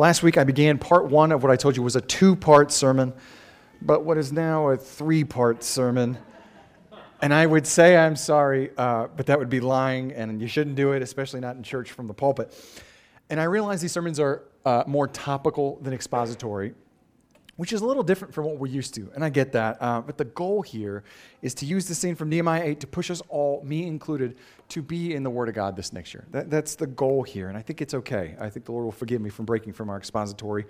Last week I began part one of what I told you was a two part sermon, but what is now a three part sermon. And I would say I'm sorry, uh, but that would be lying, and you shouldn't do it, especially not in church from the pulpit. And I realize these sermons are uh, more topical than expository, which is a little different from what we're used to. And I get that. Uh, but the goal here is to use the scene from Nehemiah 8 to push us all, me included, to be in the Word of God this next year. That, that's the goal here. And I think it's okay. I think the Lord will forgive me from breaking from our expository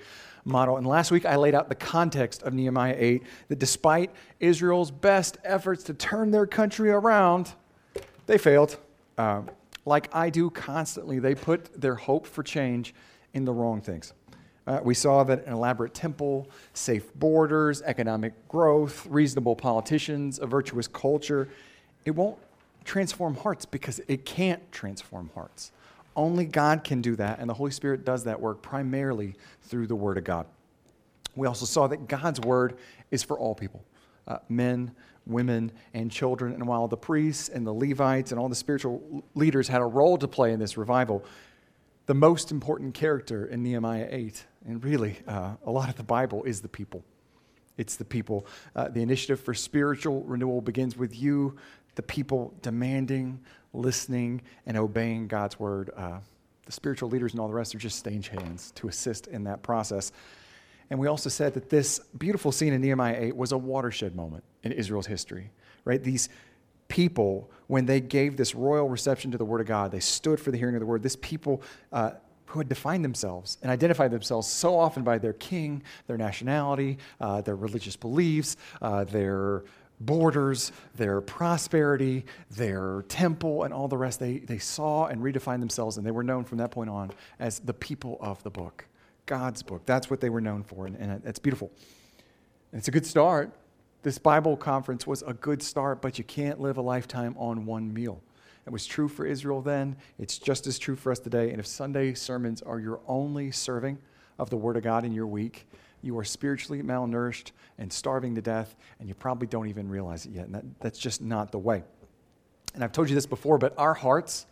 model. And last week I laid out the context of Nehemiah 8 that despite Israel's best efforts to turn their country around, they failed. Uh, like I do constantly, they put their hope for change in the wrong things. Uh, we saw that an elaborate temple, safe borders, economic growth, reasonable politicians, a virtuous culture, it won't transform hearts because it can't transform hearts. Only God can do that, and the Holy Spirit does that work primarily through the Word of God. We also saw that God's Word is for all people uh, men, women, and children. And while the priests and the Levites and all the spiritual leaders had a role to play in this revival, the most important character in Nehemiah 8 and really uh, a lot of the Bible is the people. It's the people. Uh, the initiative for spiritual renewal begins with you, the people demanding, listening, and obeying God's word. Uh, the spiritual leaders and all the rest are just stagehands to assist in that process. And we also said that this beautiful scene in Nehemiah 8 was a watershed moment in Israel's history, right? These people, when they gave this royal reception to the Word of God, they stood for the hearing of the Word. This people uh, who had defined themselves and identified themselves so often by their king, their nationality, uh, their religious beliefs, uh, their borders, their prosperity, their temple, and all the rest. They, they saw and redefined themselves, and they were known from that point on as the people of the book, God's book. That's what they were known for, and, and it's beautiful. It's a good start. This Bible conference was a good start, but you can't live a lifetime on one meal. It was true for Israel then. It's just as true for us today. And if Sunday sermons are your only serving of the Word of God in your week, you are spiritually malnourished and starving to death, and you probably don't even realize it yet. And that, that's just not the way. And I've told you this before, but our hearts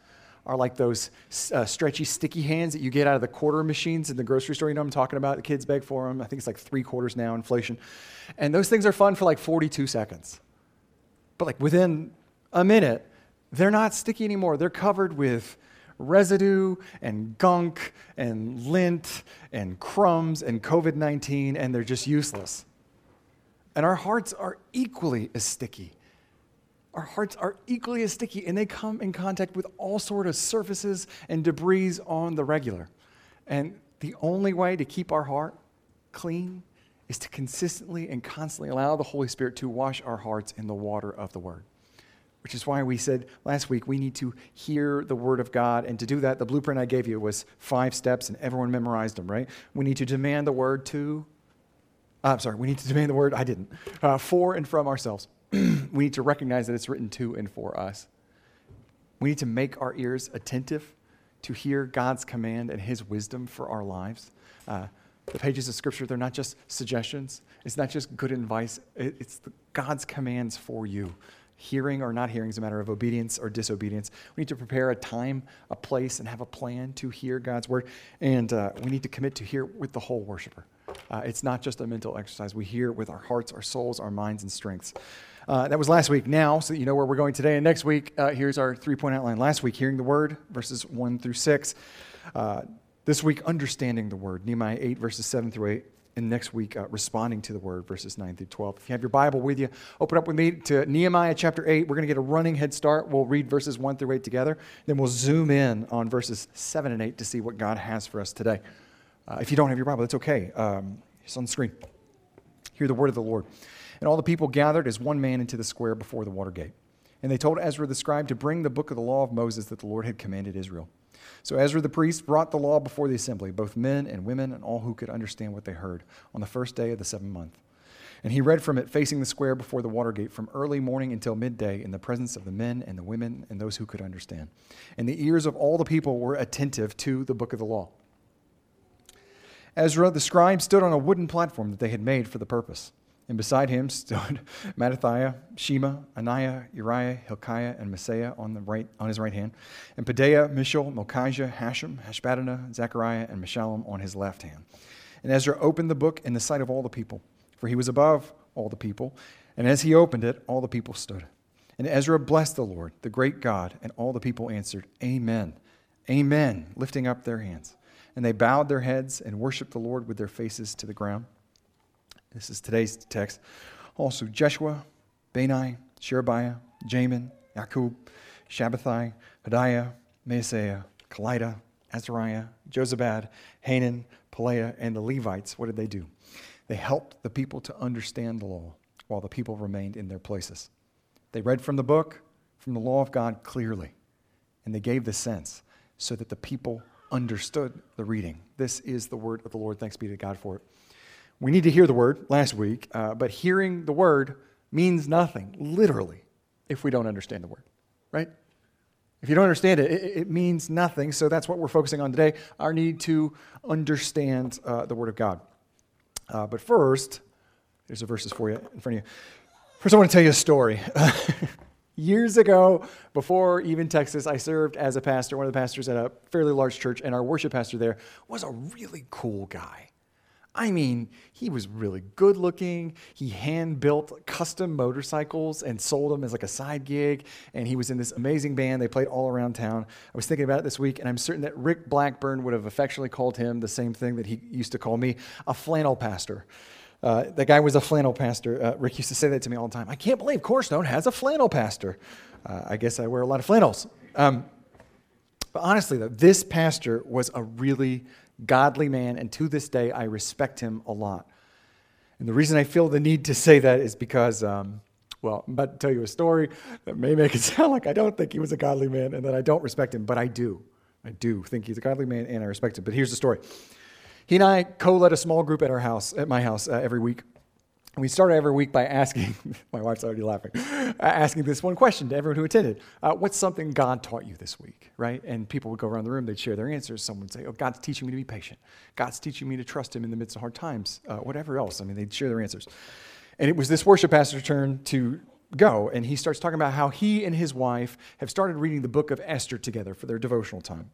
are like those uh, stretchy, sticky hands that you get out of the quarter machines in the grocery store. You know I'm talking about? The kids beg for them. I think it's like three quarters now, inflation. And those things are fun for like 42 seconds. But like within a minute, they're not sticky anymore. They're covered with residue and gunk and lint and crumbs and COVID 19, and they're just useless. And our hearts are equally as sticky. Our hearts are equally as sticky, and they come in contact with all sort of surfaces and debris on the regular. And the only way to keep our heart clean is to consistently and constantly allow the Holy Spirit to wash our hearts in the water of the Word which is why we said last week we need to hear the word of God. And to do that, the blueprint I gave you was five steps, and everyone memorized them, right? We need to demand the word to, uh, I'm sorry, we need to demand the word, I didn't, uh, for and from ourselves. we need to recognize that it's written to and for us. We need to make our ears attentive to hear God's command and his wisdom for our lives. Uh, the pages of Scripture, they're not just suggestions. It's not just good advice. It's the, God's commands for you. Hearing or not hearing is a matter of obedience or disobedience. We need to prepare a time, a place, and have a plan to hear God's word. And uh, we need to commit to hear with the whole worshiper. Uh, it's not just a mental exercise. We hear with our hearts, our souls, our minds, and strengths. Uh, that was last week. Now, so you know where we're going today and next week, uh, here's our three point outline. Last week, hearing the word, verses 1 through 6. Uh, this week, understanding the word, Nehemiah 8, verses 7 through 8 and next week uh, responding to the word, verses 9 through 12. If you have your Bible with you, open up with me to Nehemiah chapter 8. We're going to get a running head start. We'll read verses 1 through 8 together. Then we'll zoom in on verses 7 and 8 to see what God has for us today. Uh, if you don't have your Bible, that's okay. Um, it's on the screen. Hear the word of the Lord. And all the people gathered as one man into the square before the water gate. And they told Ezra the scribe to bring the book of the law of Moses that the Lord had commanded Israel. So Ezra the priest brought the law before the assembly, both men and women and all who could understand what they heard, on the first day of the seventh month. And he read from it facing the square before the water gate from early morning until midday in the presence of the men and the women and those who could understand. And the ears of all the people were attentive to the book of the law. Ezra the scribe stood on a wooden platform that they had made for the purpose. And beside him stood Mattithiah, Shema, Ananiah, Uriah, Hilkiah, and Maaseiah on, the right, on his right hand, and Pedaiah, Mishael, Malchijah, Hashum, Hashbaddanah, Zechariah, and Meshullam on his left hand. And Ezra opened the book in the sight of all the people, for he was above all the people. And as he opened it, all the people stood. And Ezra blessed the Lord, the great God, and all the people answered, Amen, Amen, lifting up their hands. And they bowed their heads and worshiped the Lord with their faces to the ground. This is today's text. Also, Jeshua, Bani, Sherebiah, Jamin, Akkub, Shabbethai, Hodiah, Maaseiah, Kelita, Azariah, Jozabad, Hanan, Pelaiah, and the Levites. What did they do? They helped the people to understand the law while the people remained in their places. They read from the book, from the law of God clearly, and they gave the sense so that the people understood the reading. This is the word of the Lord. Thanks be to God for it. We need to hear the word last week, uh, but hearing the word means nothing, literally, if we don't understand the word, right? If you don't understand it, it, it means nothing. So that's what we're focusing on today our need to understand uh, the word of God. Uh, but first, here's the verses for you in front of you. First, I want to tell you a story. Years ago, before even Texas, I served as a pastor, one of the pastors at a fairly large church, and our worship pastor there was a really cool guy. I mean, he was really good looking. He hand built custom motorcycles and sold them as like a side gig. And he was in this amazing band. They played all around town. I was thinking about it this week, and I'm certain that Rick Blackburn would have affectionately called him the same thing that he used to call me a flannel pastor. Uh, that guy was a flannel pastor. Uh, Rick used to say that to me all the time. I can't believe Cornerstone has a flannel pastor. Uh, I guess I wear a lot of flannels. Um, but honestly, though, this pastor was a really godly man, and to this day, I respect him a lot. And the reason I feel the need to say that is because, um, well, I'm about to tell you a story that may make it sound like I don't think he was a godly man and that I don't respect him, but I do. I do think he's a godly man and I respect him. But here's the story. He and I co led a small group at our house, at my house, uh, every week we start every week by asking, my wife's already laughing, asking this one question to everyone who attended uh, What's something God taught you this week, right? And people would go around the room, they'd share their answers. Someone would say, Oh, God's teaching me to be patient. God's teaching me to trust Him in the midst of hard times, uh, whatever else. I mean, they'd share their answers. And it was this worship pastor's turn to go, and he starts talking about how he and his wife have started reading the book of Esther together for their devotional time.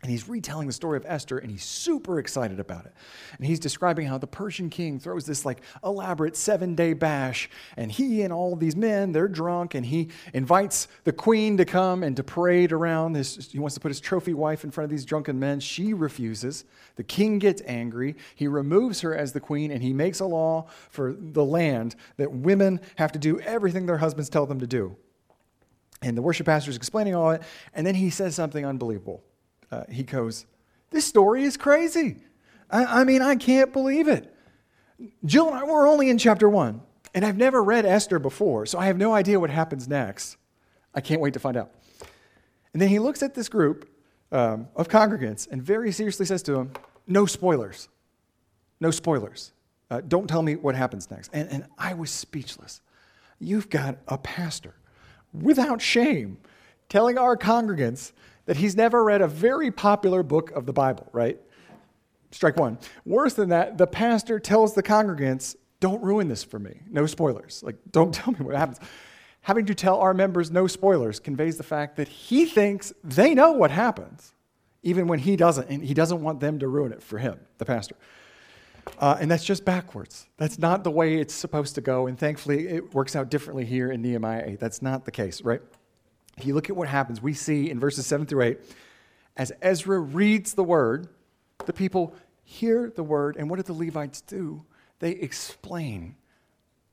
And he's retelling the story of Esther, and he's super excited about it. And he's describing how the Persian king throws this like elaborate seven day bash, and he and all these men, they're drunk, and he invites the queen to come and to parade around. His, he wants to put his trophy wife in front of these drunken men. She refuses. The king gets angry. He removes her as the queen, and he makes a law for the land that women have to do everything their husbands tell them to do. And the worship pastor is explaining all it, and then he says something unbelievable uh, he goes, This story is crazy. I, I mean, I can't believe it. Jill and I, we're only in chapter one, and I've never read Esther before, so I have no idea what happens next. I can't wait to find out. And then he looks at this group um, of congregants and very seriously says to them, No spoilers. No spoilers. Uh, don't tell me what happens next. And, and I was speechless. You've got a pastor without shame telling our congregants that he's never read a very popular book of the Bible, right? Strike one. Worse than that, the pastor tells the congregants, don't ruin this for me. No spoilers. Like, don't tell me what happens. Having to tell our members no spoilers conveys the fact that he thinks they know what happens, even when he doesn't, and he doesn't want them to ruin it for him, the pastor. Uh, and that's just backwards. That's not the way it's supposed to go. And thankfully, it works out differently here in Nehemiah 8. That's not the case, right? If you look at what happens, we see in verses 7 through 8, as Ezra reads the word, the people hear the word, and what do the Levites do? They explain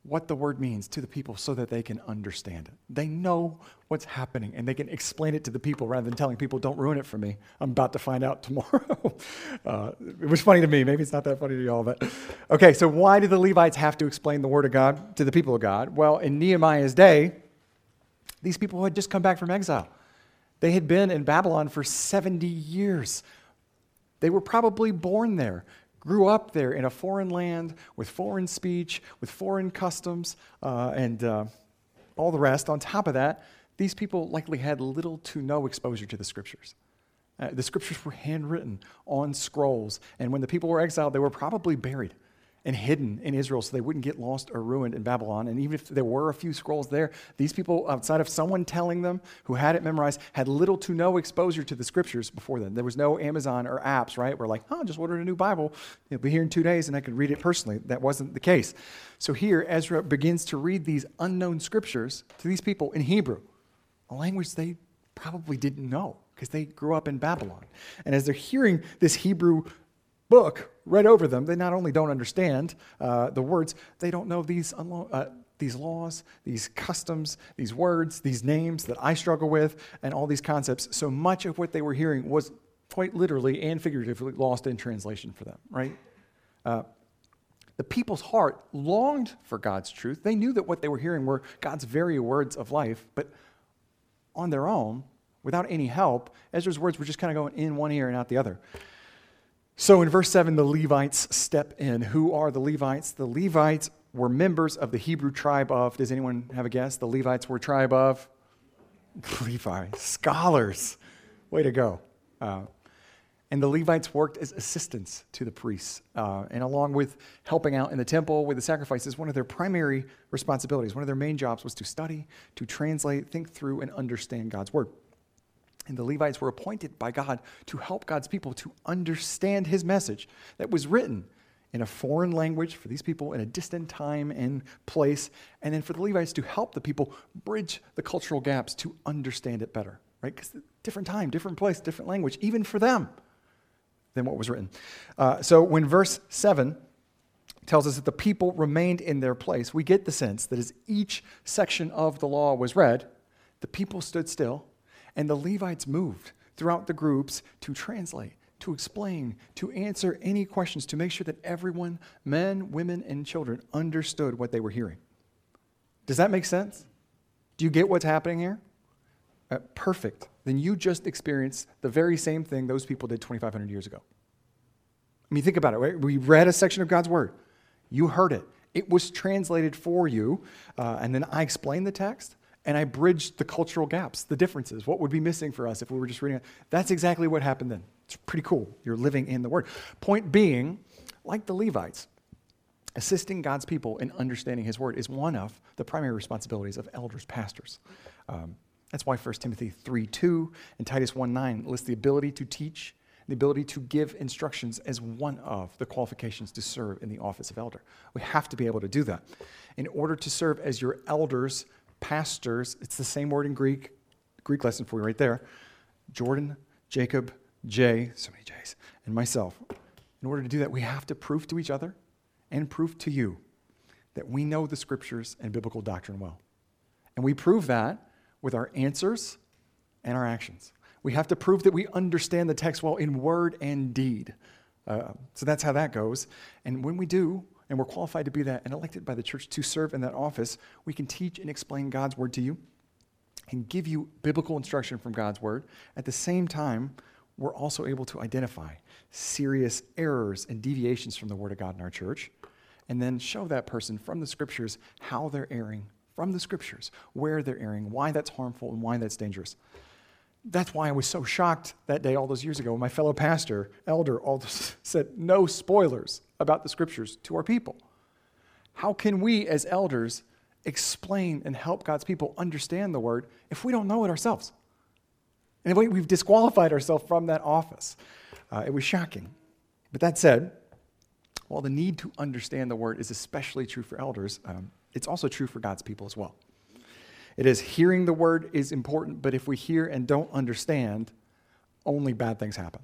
what the word means to the people so that they can understand it. They know what's happening and they can explain it to the people rather than telling people, don't ruin it for me. I'm about to find out tomorrow. uh, it was funny to me. Maybe it's not that funny to y'all, but okay, so why do the Levites have to explain the word of God to the people of God? Well, in Nehemiah's day, these people who had just come back from exile. They had been in Babylon for 70 years. They were probably born there, grew up there in a foreign land with foreign speech, with foreign customs, uh, and uh, all the rest. On top of that, these people likely had little to no exposure to the scriptures. Uh, the scriptures were handwritten on scrolls, and when the people were exiled, they were probably buried. And hidden in Israel so they wouldn't get lost or ruined in Babylon. And even if there were a few scrolls there, these people, outside of someone telling them who had it memorized, had little to no exposure to the scriptures before then. There was no Amazon or apps, right? Where like, oh, just ordered a new Bible. It'll be here in two days and I could read it personally. That wasn't the case. So here, Ezra begins to read these unknown scriptures to these people in Hebrew, a language they probably didn't know because they grew up in Babylon. And as they're hearing this Hebrew book read over them, they not only don't understand uh, the words, they don't know these, unlo- uh, these laws, these customs, these words, these names that I struggle with, and all these concepts. So much of what they were hearing was quite literally and figuratively lost in translation for them, right? Uh, the people's heart longed for God's truth. They knew that what they were hearing were God's very words of life, but on their own, without any help, Ezra's words were just kind of going in one ear and out the other. So in verse 7, the Levites step in. Who are the Levites? The Levites were members of the Hebrew tribe of, does anyone have a guess? The Levites were tribe of? Levi. Scholars. Way to go. Uh, and the Levites worked as assistants to the priests. Uh, and along with helping out in the temple with the sacrifices, one of their primary responsibilities, one of their main jobs was to study, to translate, think through, and understand God's word. And the Levites were appointed by God to help God's people to understand his message that was written in a foreign language for these people in a distant time and place, and then for the Levites to help the people bridge the cultural gaps to understand it better, right? Because different time, different place, different language, even for them than what was written. Uh, so when verse 7 tells us that the people remained in their place, we get the sense that as each section of the law was read, the people stood still and the Levites moved throughout the groups to translate, to explain, to answer any questions, to make sure that everyone, men, women, and children, understood what they were hearing. Does that make sense? Do you get what's happening here? Uh, perfect. Then you just experienced the very same thing those people did 2,500 years ago. I mean, think about it. Right? We read a section of God's Word, you heard it, it was translated for you, uh, and then I explained the text and I bridged the cultural gaps, the differences, what would be missing for us if we were just reading it. That's exactly what happened then. It's pretty cool. You're living in the Word. Point being, like the Levites, assisting God's people in understanding His Word is one of the primary responsibilities of elders, pastors. Um, that's why 1 Timothy 3 2 and Titus 1 9 list the ability to teach, the ability to give instructions as one of the qualifications to serve in the office of elder. We have to be able to do that. In order to serve as your elders, pastors, it's the same word in Greek, Greek lesson for you right there. Jordan, Jacob, Jay, so many J's, and myself. In order to do that, we have to prove to each other and prove to you that we know the scriptures and biblical doctrine well. And we prove that with our answers and our actions. We have to prove that we understand the text well in word and deed. Uh, so that's how that goes. And when we do, and we're qualified to be that and elected by the church to serve in that office, we can teach and explain God's word to you and give you biblical instruction from God's word. At the same time, we're also able to identify serious errors and deviations from the word of God in our church and then show that person from the scriptures how they're erring from the scriptures, where they're erring, why that's harmful, and why that's dangerous. That's why I was so shocked that day, all those years ago, when my fellow pastor, elder, all said no spoilers about the scriptures to our people. How can we, as elders, explain and help God's people understand the word if we don't know it ourselves? And we've disqualified ourselves from that office. Uh, it was shocking. But that said, while the need to understand the word is especially true for elders, um, it's also true for God's people as well. It is hearing the word is important, but if we hear and don't understand, only bad things happen.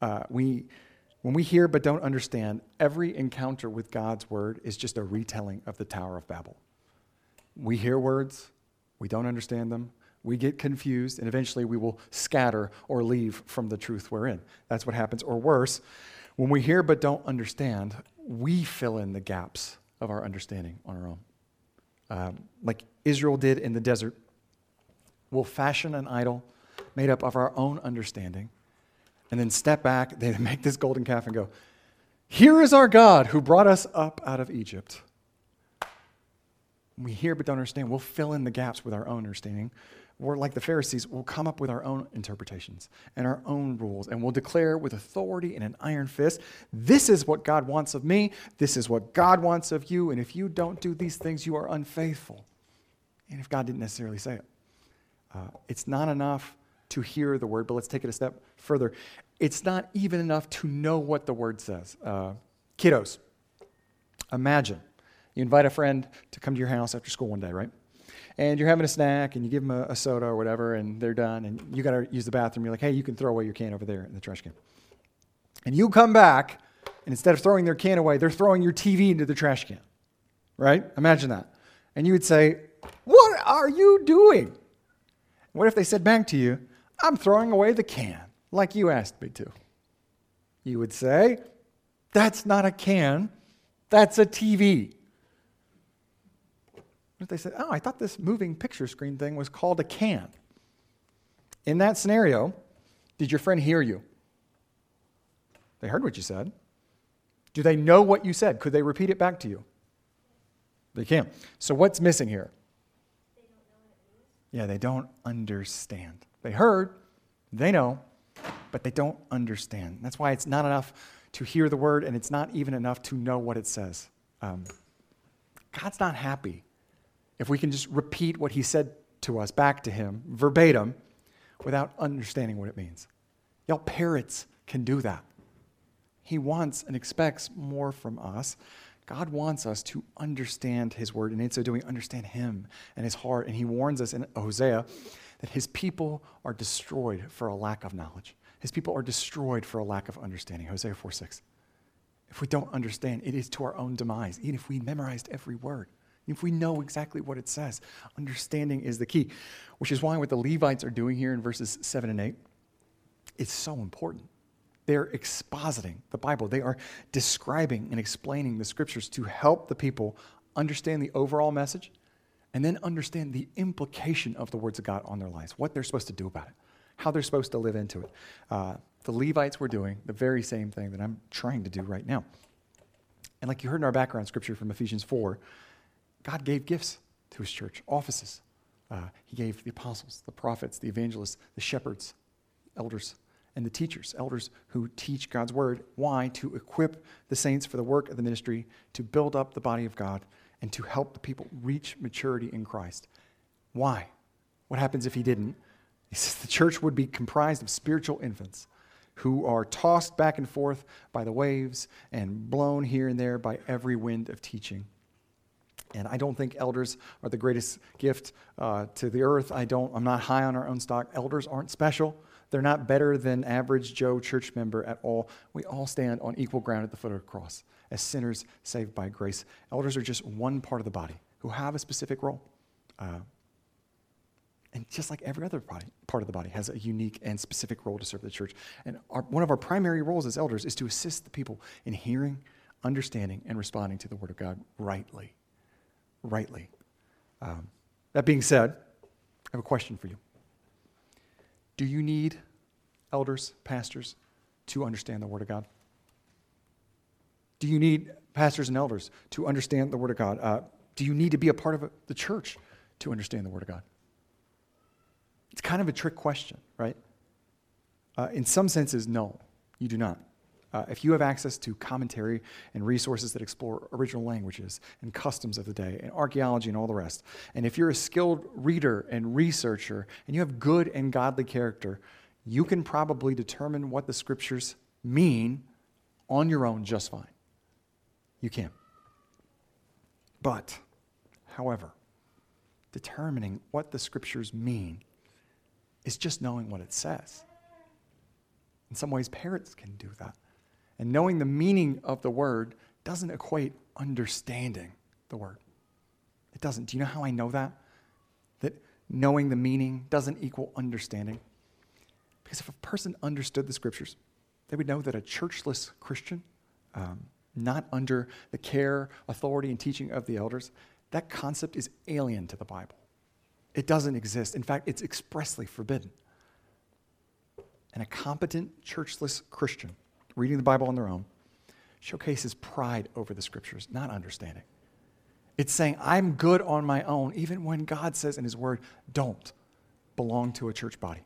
Uh, we, when we hear but don't understand, every encounter with God's word is just a retelling of the Tower of Babel. We hear words, we don't understand them, we get confused, and eventually we will scatter or leave from the truth we're in. That's what happens. Or worse, when we hear but don't understand, we fill in the gaps of our understanding on our own. Um, like Israel did in the desert, we'll fashion an idol made up of our own understanding and then step back, they make this golden calf and go, Here is our God who brought us up out of Egypt. We hear but don't understand. We'll fill in the gaps with our own understanding. we're like the Pharisees, we'll come up with our own interpretations and our own rules, and we'll declare with authority and an iron fist this is what God wants of me, this is what God wants of you, and if you don't do these things, you are unfaithful. And if God didn't necessarily say it, uh, it's not enough to hear the word, but let's take it a step further. It's not even enough to know what the word says. Uh, kiddos, imagine you invite a friend to come to your house after school one day, right? and you're having a snack and you give them a, a soda or whatever and they're done and you got to use the bathroom, you're like, hey, you can throw away your can over there in the trash can. And you come back and instead of throwing their can away, they're throwing your TV into the trash can, right? Imagine that. And you would say, what are you doing? What if they said back to you, I'm throwing away the can like you asked me to? You would say, that's not a can, that's a TV. They said, Oh, I thought this moving picture screen thing was called a can. In that scenario, did your friend hear you? They heard what you said. Do they know what you said? Could they repeat it back to you? They can't. So, what's missing here? They yeah, they don't understand. They heard, they know, but they don't understand. That's why it's not enough to hear the word, and it's not even enough to know what it says. Um, God's not happy if we can just repeat what he said to us back to him verbatim without understanding what it means. Y'all, parrots can do that. He wants and expects more from us. God wants us to understand his word, and in so doing, understand him and his heart. And he warns us in Hosea that his people are destroyed for a lack of knowledge. His people are destroyed for a lack of understanding. Hosea 4 6. If we don't understand, it is to our own demise, even if we memorized every word. If we know exactly what it says, understanding is the key, which is why what the Levites are doing here in verses 7 and 8 is so important. They're expositing the Bible, they are describing and explaining the scriptures to help the people understand the overall message and then understand the implication of the words of God on their lives, what they're supposed to do about it, how they're supposed to live into it. Uh, the Levites were doing the very same thing that I'm trying to do right now. And like you heard in our background scripture from Ephesians 4, God gave gifts to his church, offices. Uh, he gave the apostles, the prophets, the evangelists, the shepherds, elders, and the teachers, elders who teach God's word. Why? To equip the saints for the work of the ministry, to build up the body of God, and to help the people reach maturity in Christ. Why? What happens if he didn't? He says the church would be comprised of spiritual infants who are tossed back and forth by the waves and blown here and there by every wind of teaching. And I don't think elders are the greatest gift uh, to the earth. I don't, I'm not high on our own stock. Elders aren't special. They're not better than average Joe church member at all. We all stand on equal ground at the foot of the cross as sinners saved by grace. Elders are just one part of the body who have a specific role. Uh, and just like every other body, part of the body has a unique and specific role to serve the church. And our, one of our primary roles as elders is to assist the people in hearing, understanding, and responding to the Word of God rightly rightly. Um, that being said, I have a question for you. Do you need elders, pastors, to understand the Word of God? Do you need pastors and elders to understand the Word of God? Uh, do you need to be a part of the church to understand the Word of God? It's kind of a trick question, right? Uh, in some senses, no, you do not. Uh, if you have access to commentary and resources that explore original languages and customs of the day and archaeology and all the rest, and if you're a skilled reader and researcher and you have good and godly character, you can probably determine what the scriptures mean on your own just fine. You can. But, however, determining what the scriptures mean is just knowing what it says. In some ways, parents can do that. And knowing the meaning of the word doesn't equate understanding the word. It doesn't. Do you know how I know that? That knowing the meaning doesn't equal understanding? Because if a person understood the scriptures, they would know that a churchless Christian, um, not under the care, authority, and teaching of the elders, that concept is alien to the Bible. It doesn't exist. In fact, it's expressly forbidden. And a competent, churchless Christian reading the Bible on their own, showcases pride over the scriptures, not understanding. It's saying, I'm good on my own, even when God says in His Word, don't belong to a church body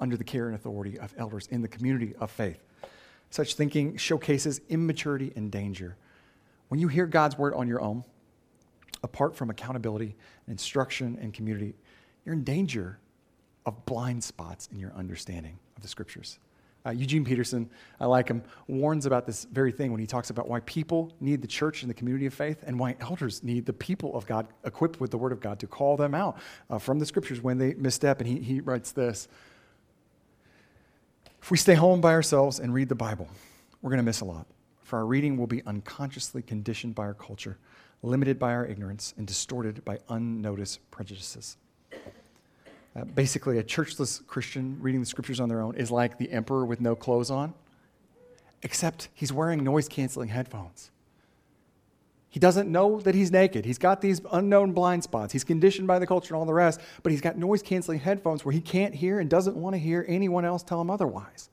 under the care and authority of elders in the community of faith. Such thinking showcases immaturity and danger. When you hear God's word on your own, apart from accountability, instruction, and community, you're in danger of blind spots in your understanding of the scriptures. Uh, Eugene Peterson, I like him, warns about this very thing when he talks about why people need the church and the community of faith and why elders need the people of God equipped with the word of God to call them out uh, from the scriptures when they misstep. And he, he writes this If we stay home by ourselves and read the Bible, we're going to miss a lot. For our reading will be unconsciously conditioned by our culture, limited by our ignorance, and distorted by unnoticed prejudices. Uh, basically, a churchless Christian reading the scriptures on their own is like the emperor with no clothes on, except he's wearing noise canceling headphones. He doesn't know that he's naked. He's got these unknown blind spots. He's conditioned by the culture and all the rest, but he's got noise canceling headphones where he can't hear and doesn't want to hear anyone else tell him otherwise.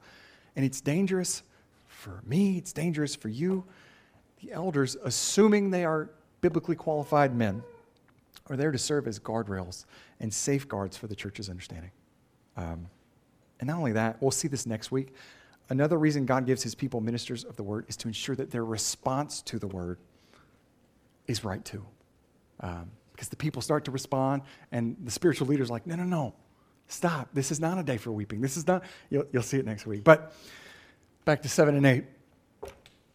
And it's dangerous for me, it's dangerous for you. The elders, assuming they are biblically qualified men, are there to serve as guardrails and safeguards for the church's understanding. Um, and not only that, we'll see this next week. Another reason God gives his people ministers of the word is to ensure that their response to the word is right too. Um, because the people start to respond, and the spiritual leader's like, no, no, no, stop. This is not a day for weeping. This is not, you'll, you'll see it next week. But back to 7 and 8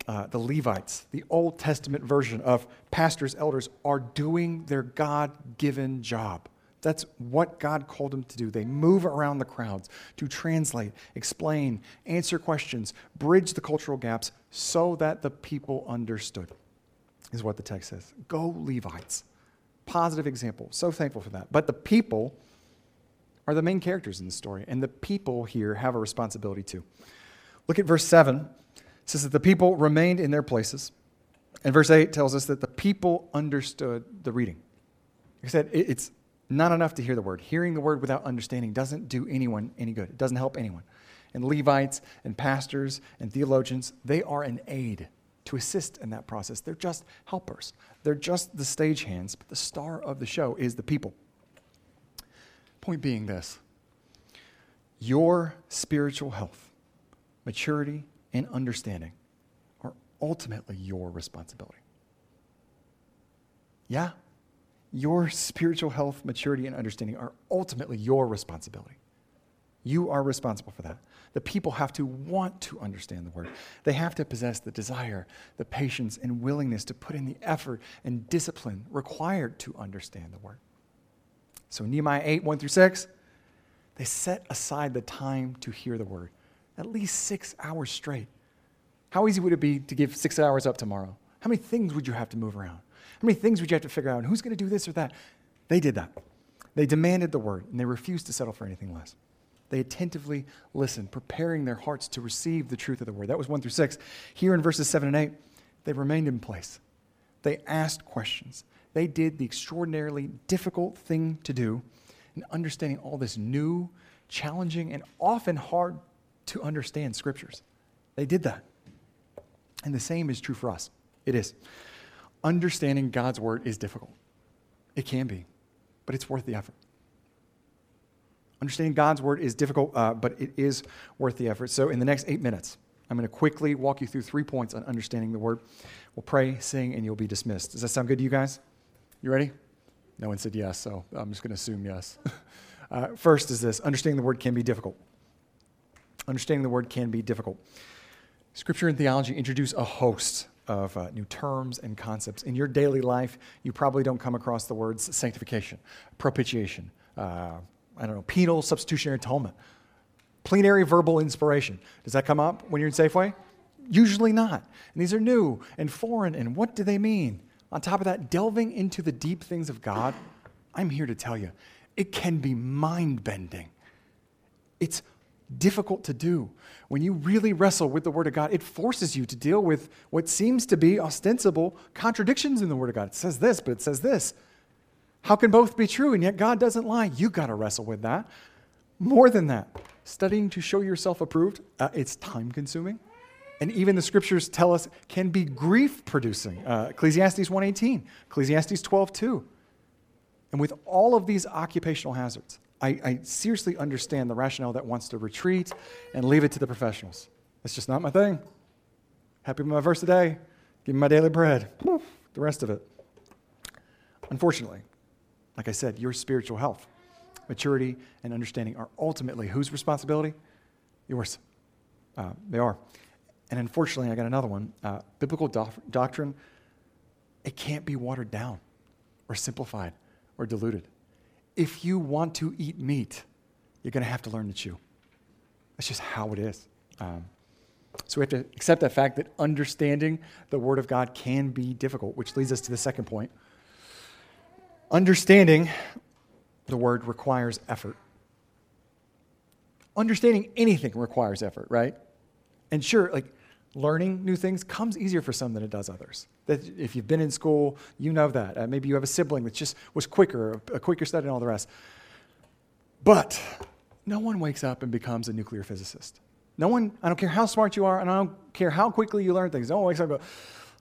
uh, the Levites, the Old Testament version of pastors, elders, are doing their God given job. That's what God called them to do. They move around the crowds to translate, explain, answer questions, bridge the cultural gaps so that the people understood, is what the text says. Go, Levites. Positive example. So thankful for that. But the people are the main characters in the story, and the people here have a responsibility too. Look at verse 7 it says that the people remained in their places. And verse 8 tells us that the people understood the reading. Like I said, it's not enough to hear the word. Hearing the word without understanding doesn't do anyone any good, it doesn't help anyone. And Levites and pastors and theologians, they are an aid to assist in that process. They're just helpers, they're just the stagehands, but the star of the show is the people. Point being this your spiritual health, maturity, and understanding are ultimately your responsibility. Yeah, your spiritual health, maturity, and understanding are ultimately your responsibility. You are responsible for that. The people have to want to understand the word. They have to possess the desire, the patience, and willingness to put in the effort and discipline required to understand the word. So, Nehemiah 8, 1 through 6, they set aside the time to hear the word at least six hours straight. How easy would it be to give six hours up tomorrow? How many things would you have to move around? How many things would you have to figure out? And who's going to do this or that? They did that. They demanded the word, and they refused to settle for anything less. They attentively listened, preparing their hearts to receive the truth of the word. That was 1 through 6. Here in verses 7 and 8, they remained in place. They asked questions. They did the extraordinarily difficult thing to do in understanding all this new, challenging, and often hard to understand scriptures. They did that. And the same is true for us. It is. Understanding God's word is difficult. It can be, but it's worth the effort. Understanding God's word is difficult, uh, but it is worth the effort. So, in the next eight minutes, I'm going to quickly walk you through three points on understanding the word. We'll pray, sing, and you'll be dismissed. Does that sound good to you guys? You ready? No one said yes, so I'm just going to assume yes. uh, first is this understanding the word can be difficult. Understanding the word can be difficult. Scripture and theology introduce a host of uh, new terms and concepts. In your daily life, you probably don't come across the words sanctification, propitiation, uh, I don't know, penal substitutionary atonement, plenary verbal inspiration. Does that come up when you're in Safeway? Usually not. And these are new and foreign, and what do they mean? On top of that, delving into the deep things of God, I'm here to tell you, it can be mind bending. It's difficult to do. When you really wrestle with the Word of God, it forces you to deal with what seems to be ostensible contradictions in the Word of God. It says this, but it says this. How can both be true and yet God doesn't lie? You got to wrestle with that. More than that, studying to show yourself approved, uh, it's time consuming. And even the scriptures tell us can be grief producing. Uh, Ecclesiastes 1:18, Ecclesiastes 12:2. And with all of these occupational hazards, I, I seriously understand the rationale that wants to retreat and leave it to the professionals. It's just not my thing. Happy with my verse today. Give me my daily bread. The rest of it. Unfortunately, like I said, your spiritual health, maturity, and understanding are ultimately whose responsibility? Yours. Uh, they are. And unfortunately, I got another one. Uh, biblical do- doctrine, it can't be watered down or simplified or diluted. If you want to eat meat, you're going to have to learn to chew. That's just how it is. Um, so we have to accept that fact that understanding the Word of God can be difficult, which leads us to the second point. Understanding the Word requires effort. Understanding anything requires effort, right? And sure, like learning new things comes easier for some than it does others. That if you've been in school, you know that. Uh, maybe you have a sibling that just was quicker, a quicker study, and all the rest. But no one wakes up and becomes a nuclear physicist. No one, I don't care how smart you are, and I don't care how quickly you learn things. No one wakes up and go,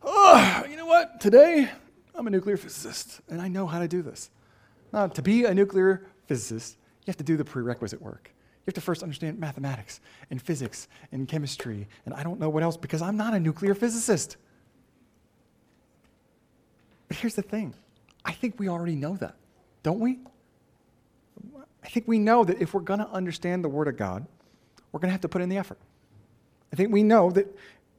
oh, you know what? Today, I'm a nuclear physicist, and I know how to do this. Now, to be a nuclear physicist, you have to do the prerequisite work. You have to first understand mathematics and physics and chemistry, and I don't know what else because I'm not a nuclear physicist. But here's the thing I think we already know that, don't we? I think we know that if we're going to understand the Word of God, we're going to have to put in the effort. I think we know that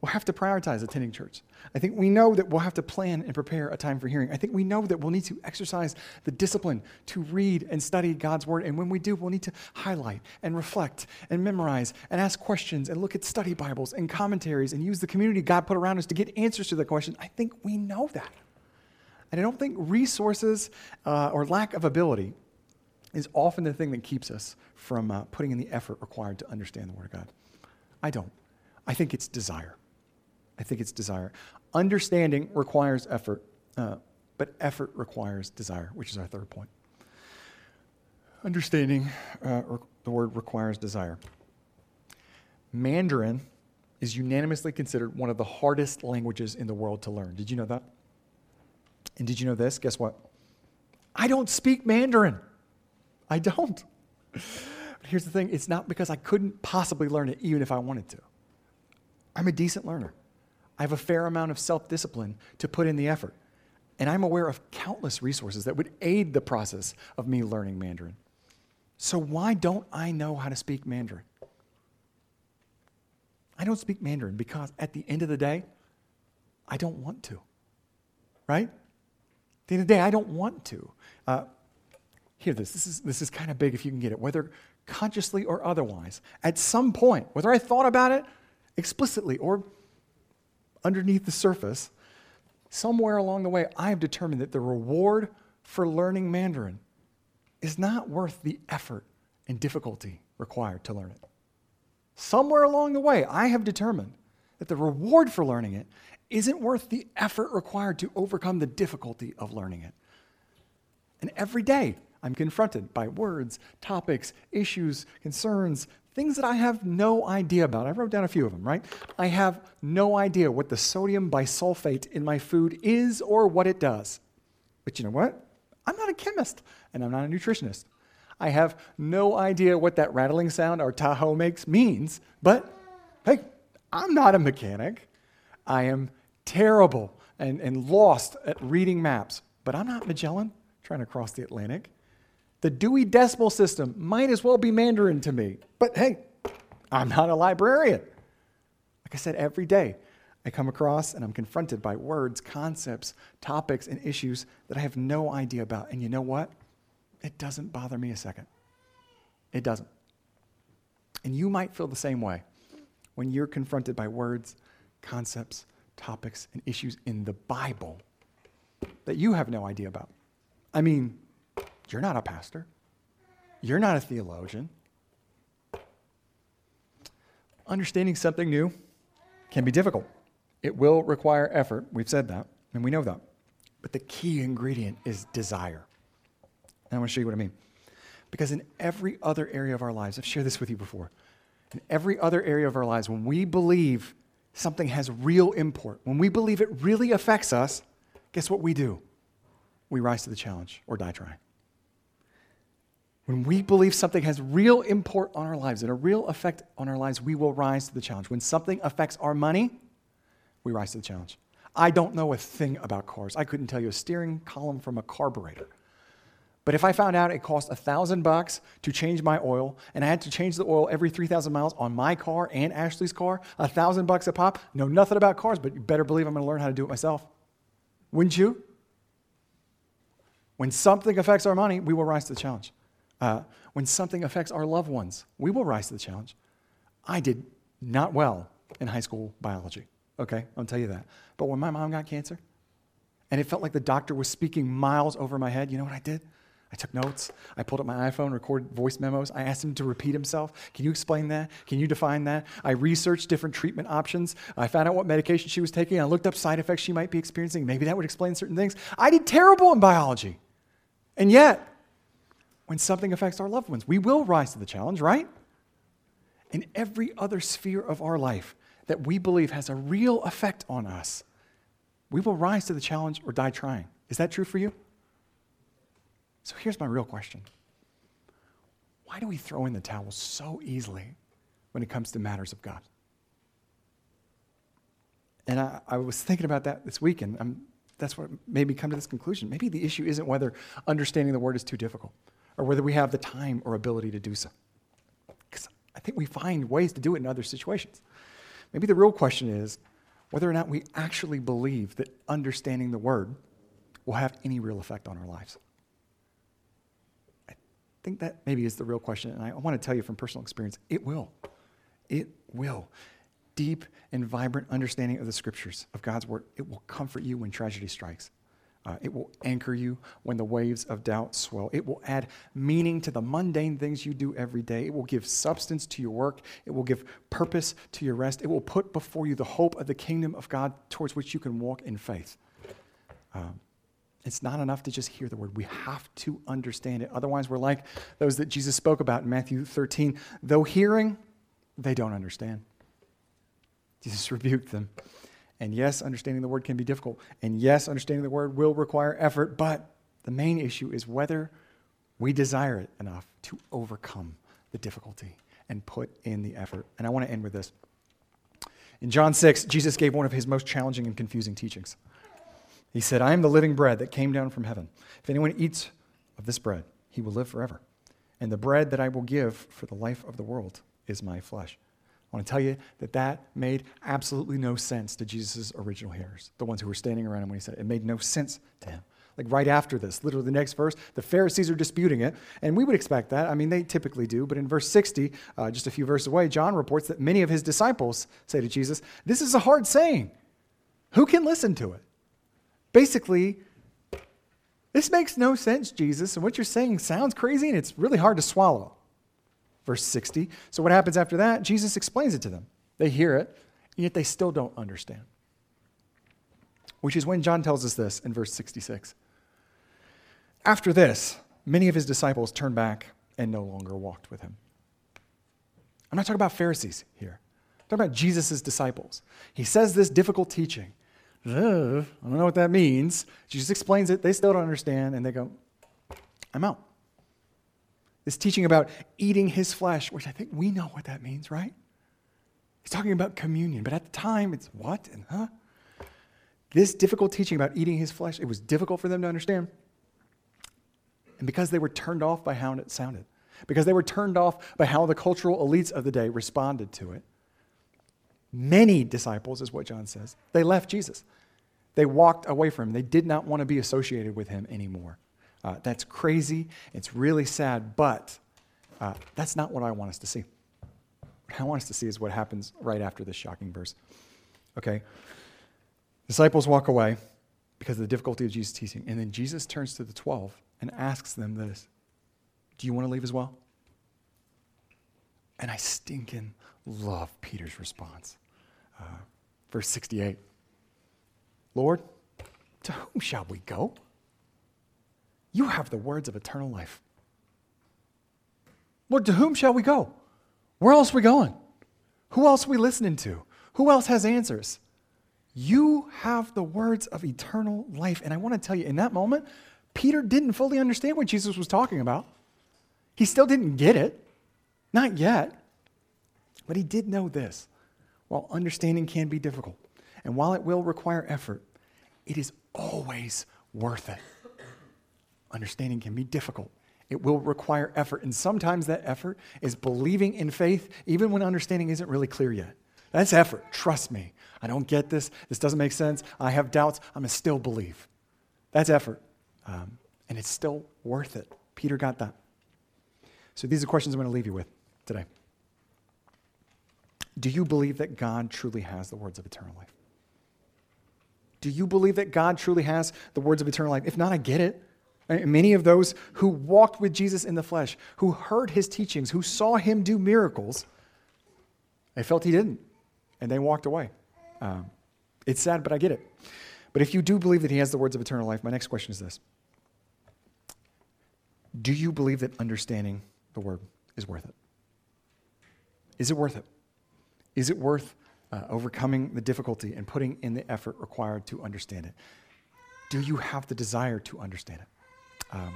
we'll have to prioritize attending church. I think we know that we'll have to plan and prepare a time for hearing. I think we know that we'll need to exercise the discipline to read and study God's word. And when we do, we'll need to highlight and reflect and memorize and ask questions and look at study Bibles and commentaries and use the community God put around us to get answers to the questions. I think we know that. And I don't think resources uh, or lack of ability is often the thing that keeps us from uh, putting in the effort required to understand the Word of God. I don't. I think it's desire. I think it's desire. Understanding requires effort, uh, but effort requires desire, which is our third point. Understanding uh, re- the word requires desire. Mandarin is unanimously considered one of the hardest languages in the world to learn. Did you know that? And did you know this? Guess what? I don't speak Mandarin. I don't. But here's the thing it's not because I couldn't possibly learn it even if I wanted to. I'm a decent learner. I have a fair amount of self discipline to put in the effort. And I'm aware of countless resources that would aid the process of me learning Mandarin. So, why don't I know how to speak Mandarin? I don't speak Mandarin because at the end of the day, I don't want to. Right? At the end of the day, I don't want to. Uh, hear this. This is, this is kind of big if you can get it. Whether consciously or otherwise, at some point, whether I thought about it explicitly or underneath the surface, somewhere along the way, I have determined that the reward for learning Mandarin is not worth the effort and difficulty required to learn it. Somewhere along the way, I have determined that the reward for learning it isn't worth the effort required to overcome the difficulty of learning it. And every day, I'm confronted by words, topics, issues, concerns, things that I have no idea about. I wrote down a few of them, right? I have no idea what the sodium bisulfate in my food is or what it does. But you know what? I'm not a chemist and I'm not a nutritionist. I have no idea what that rattling sound our Tahoe makes means, but hey, I'm not a mechanic. I am terrible and, and lost at reading maps, but I'm not Magellan trying to cross the Atlantic. The Dewey Decimal System might as well be Mandarin to me. But hey, I'm not a librarian. Like I said, every day I come across and I'm confronted by words, concepts, topics, and issues that I have no idea about. And you know what? It doesn't bother me a second. It doesn't. And you might feel the same way when you're confronted by words, concepts, topics, and issues in the Bible that you have no idea about. I mean, you're not a pastor. You're not a theologian. Understanding something new can be difficult. It will require effort. We've said that, and we know that. But the key ingredient is desire. And I want to show you what I mean. Because in every other area of our lives, I've shared this with you before, in every other area of our lives, when we believe something has real import, when we believe it really affects us, guess what we do? We rise to the challenge or die trying. When we believe something has real import on our lives and a real effect on our lives, we will rise to the challenge. When something affects our money, we rise to the challenge. I don't know a thing about cars. I couldn't tell you a steering column from a carburetor. But if I found out it cost a thousand bucks to change my oil, and I had to change the oil every 3,000 miles on my car and Ashley's car, a thousand bucks a pop, know nothing about cars, but you better believe I'm to learn how to do it myself. Wouldn't you? When something affects our money, we will rise to the challenge. Uh, when something affects our loved ones, we will rise to the challenge. I did not well in high school biology, okay? I'll tell you that. But when my mom got cancer, and it felt like the doctor was speaking miles over my head, you know what I did? I took notes. I pulled up my iPhone, recorded voice memos. I asked him to repeat himself. Can you explain that? Can you define that? I researched different treatment options. I found out what medication she was taking. I looked up side effects she might be experiencing. Maybe that would explain certain things. I did terrible in biology. And yet, when something affects our loved ones, we will rise to the challenge, right? In every other sphere of our life that we believe has a real effect on us, we will rise to the challenge or die trying. Is that true for you? So here's my real question Why do we throw in the towel so easily when it comes to matters of God? And I, I was thinking about that this week, and I'm, that's what made me come to this conclusion. Maybe the issue isn't whether understanding the word is too difficult or whether we have the time or ability to do so. Because I think we find ways to do it in other situations. Maybe the real question is whether or not we actually believe that understanding the word will have any real effect on our lives I think that maybe is the real question. And I want to tell you from personal experience it will. It will. Deep and vibrant understanding of the scriptures, of God's word, it will comfort you when tragedy strikes. Uh, it will anchor you when the waves of doubt swell. It will add meaning to the mundane things you do every day. It will give substance to your work. It will give purpose to your rest. It will put before you the hope of the kingdom of God towards which you can walk in faith. Um, it's not enough to just hear the word. We have to understand it. Otherwise, we're like those that Jesus spoke about in Matthew 13. Though hearing, they don't understand. Jesus rebuked them. And yes, understanding the word can be difficult. And yes, understanding the word will require effort. But the main issue is whether we desire it enough to overcome the difficulty and put in the effort. And I want to end with this. In John 6, Jesus gave one of his most challenging and confusing teachings. He said, I am the living bread that came down from heaven. If anyone eats of this bread, he will live forever. And the bread that I will give for the life of the world is my flesh. I want to tell you that that made absolutely no sense to Jesus' original hearers, the ones who were standing around him when he said it. It made no sense to him. Like right after this, literally the next verse, the Pharisees are disputing it. And we would expect that. I mean, they typically do. But in verse 60, uh, just a few verses away, John reports that many of his disciples say to Jesus, This is a hard saying. Who can listen to it? Basically, this makes no sense, Jesus, and what you're saying sounds crazy and it's really hard to swallow. Verse 60. So, what happens after that? Jesus explains it to them. They hear it, yet they still don't understand. Which is when John tells us this in verse 66. After this, many of his disciples turned back and no longer walked with him. I'm not talking about Pharisees here. I'm talking about Jesus' disciples. He says this difficult teaching. I don't know what that means. Jesus explains it. They still don't understand, and they go, I'm out. This teaching about eating his flesh, which I think we know what that means, right? He's talking about communion, but at the time, it's what and huh? This difficult teaching about eating his flesh, it was difficult for them to understand. And because they were turned off by how it sounded, because they were turned off by how the cultural elites of the day responded to it, Many disciples, is what John says, they left Jesus. They walked away from him. They did not want to be associated with him anymore. Uh, that's crazy. It's really sad, but uh, that's not what I want us to see. What I want us to see is what happens right after this shocking verse. Okay? Disciples walk away because of the difficulty of Jesus' teaching. And then Jesus turns to the 12 and asks them this Do you want to leave as well? And I stinking love Peter's response. Uh, verse 68 Lord, to whom shall we go? You have the words of eternal life. Lord, to whom shall we go? Where else are we going? Who else are we listening to? Who else has answers? You have the words of eternal life. And I want to tell you, in that moment, Peter didn't fully understand what Jesus was talking about. He still didn't get it, not yet. But he did know this. While understanding can be difficult, and while it will require effort, it is always worth it. Understanding can be difficult. It will require effort. And sometimes that effort is believing in faith, even when understanding isn't really clear yet. That's effort. Trust me. I don't get this. This doesn't make sense. I have doubts. I'm going to still believe. That's effort. Um, and it's still worth it. Peter got that. So these are questions I'm going to leave you with today. Do you believe that God truly has the words of eternal life? Do you believe that God truly has the words of eternal life? If not, I get it. Many of those who walked with Jesus in the flesh, who heard his teachings, who saw him do miracles, they felt he didn't, and they walked away. Um, it's sad, but I get it. But if you do believe that he has the words of eternal life, my next question is this Do you believe that understanding the word is worth it? Is it worth it? Is it worth uh, overcoming the difficulty and putting in the effort required to understand it? Do you have the desire to understand it? Um,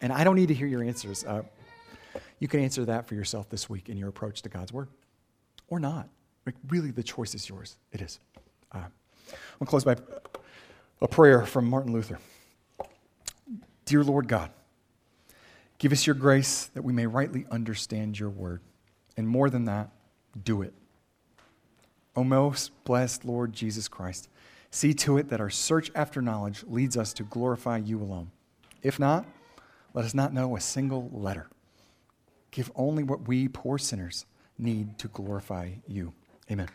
and I don't need to hear your answers. Uh, you can answer that for yourself this week in your approach to God's Word or not. Like, really, the choice is yours. It is. Uh, I'll close by a prayer from Martin Luther. Dear Lord God, give us your grace that we may rightly understand your word. And more than that, do it. O most blessed Lord Jesus Christ, see to it that our search after knowledge leads us to glorify you alone. If not, let us not know a single letter. Give only what we, poor sinners, need to glorify you. Amen.